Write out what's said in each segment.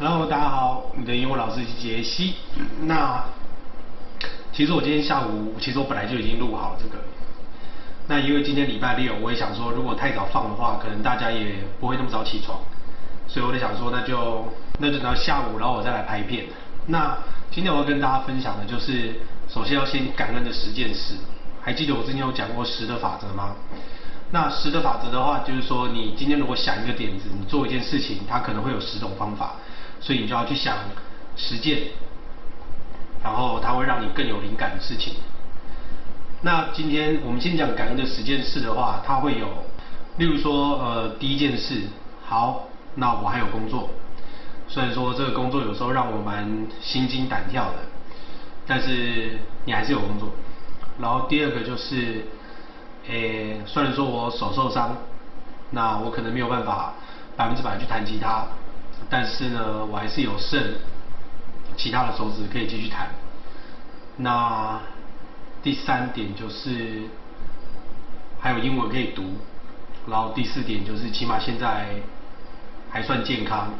Hello，大家好，你的英文老师杰西。那其实我今天下午，其实我本来就已经录好了这个。那因为今天礼拜六，我也想说，如果太早放的话，可能大家也不会那么早起床，所以我就想说，那就那就等到下午，然后我再来拍片。那今天我要跟大家分享的就是，首先要先感恩的十件事。还记得我之前有讲过十的法则吗？那十的法则的话，就是说你今天如果想一个点子，你做一件事情，它可能会有十种方法。所以你就要去想实践，然后它会让你更有灵感的事情。那今天我们先讲感恩的十件事的话，它会有，例如说，呃，第一件事，好，那我还有工作，虽然说这个工作有时候让我蛮心惊胆跳的，但是你还是有工作。然后第二个就是，诶，虽然说我手受伤，那我可能没有办法百分之百去弹吉他。但是呢，我还是有剩其他的手指可以继续弹。那第三点就是还有英文可以读，然后第四点就是起码现在还算健康，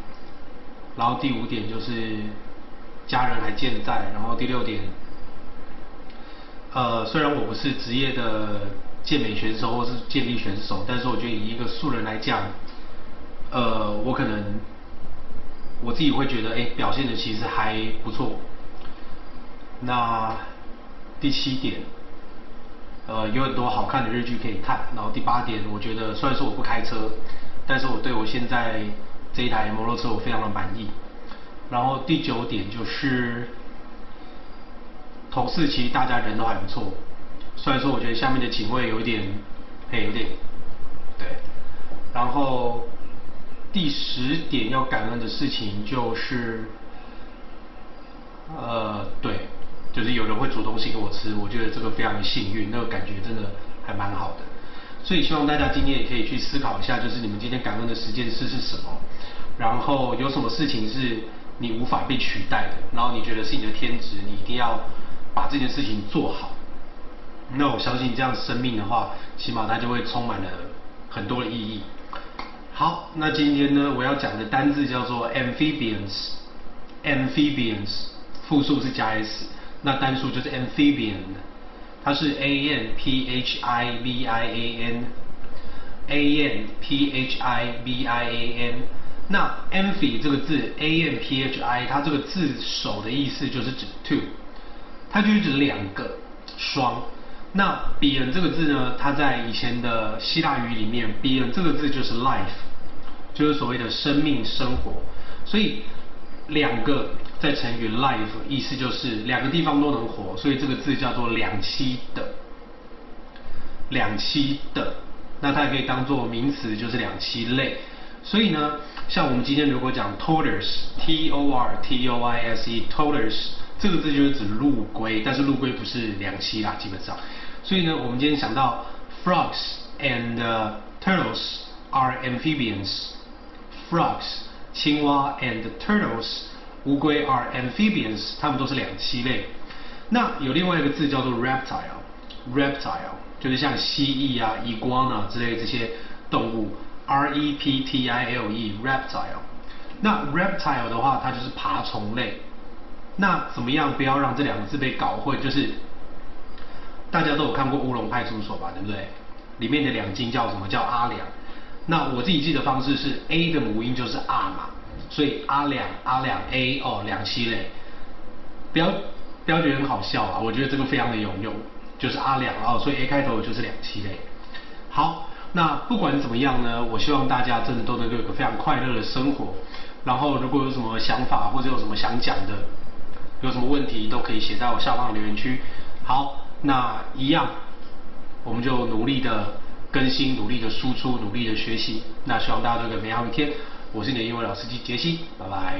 然后第五点就是家人还健在，然后第六点，呃，虽然我不是职业的健美选手或是健力选手，但是我觉得以一个素人来讲，呃，我可能。我自己会觉得，哎，表现的其实还不错。那第七点，呃，有很多好看的日剧可以看。然后第八点，我觉得虽然说我不开车，但是我对我现在这一台摩托车我非常的满意。然后第九点就是，同事其实大家人都还不错。虽然说我觉得下面的警卫有点，嘿，有点，对。然后。第十点要感恩的事情就是，呃，对，就是有人会煮东西给我吃，我觉得这个非常幸运，那个感觉真的还蛮好的。所以希望大家今天也可以去思考一下，就是你们今天感恩的十件事是什么，然后有什么事情是你无法被取代的，然后你觉得是你的天职，你一定要把这件事情做好。那我相信这样生命的话，起码它就会充满了很多的意义。好，那今天呢，我要讲的单字叫做 amphibians，amphibians，复数是加 s，那单数就是 amphibian，它是 a n p h i b i a n，a n p h i b i a n，那 amphi 这个字，a n p h i，它这个字首的意思就是指 two，它就是指两个，双。那 bian 这个字呢，它在以前的希腊语里面，bian 这个字就是 life，就是所谓的生命生活。所以两个在成语 life 意思就是两个地方都能活，所以这个字叫做两栖的，两栖的。那它也可以当做名词，就是两栖类。所以呢，像我们今天如果讲 tortoise，t o r t o i s e，tortoise 这个字就是指陆龟，但是陆龟不是两栖啦，基本上。所以呢，我们今天想到 frogs and turtles are amphibians。frogs 青蛙 and turtles 乌龟 are amphibians，它们都是两栖类。那有另外一个字叫做 reptile，reptile 就是像蜥蜴啊、iguana 之类这些动物，r e p t i l e，reptile。那 reptile 的话，它就是爬虫类。那怎么样不要让这两个字被搞混？就是。大家都有看过《乌龙派出所》吧，对不对？里面的两金叫什么？叫阿良。那我自己记的方式是 A 的母音就是阿嘛，所以阿良阿良 A 哦，两栖类。不要不要觉得很好笑啊，我觉得这个非常的有用，就是阿良哦，所以 A 开头就是两栖类。好，那不管怎么样呢，我希望大家真的都能够有个非常快乐的生活。然后如果有什么想法或者有什么想讲的，有什么问题都可以写在我下方的留言区。好。那一样，我们就努力的更新，努力的输出，努力的学习。那希望大家都有个美好一天。我是你的英文老师机杰西，拜拜。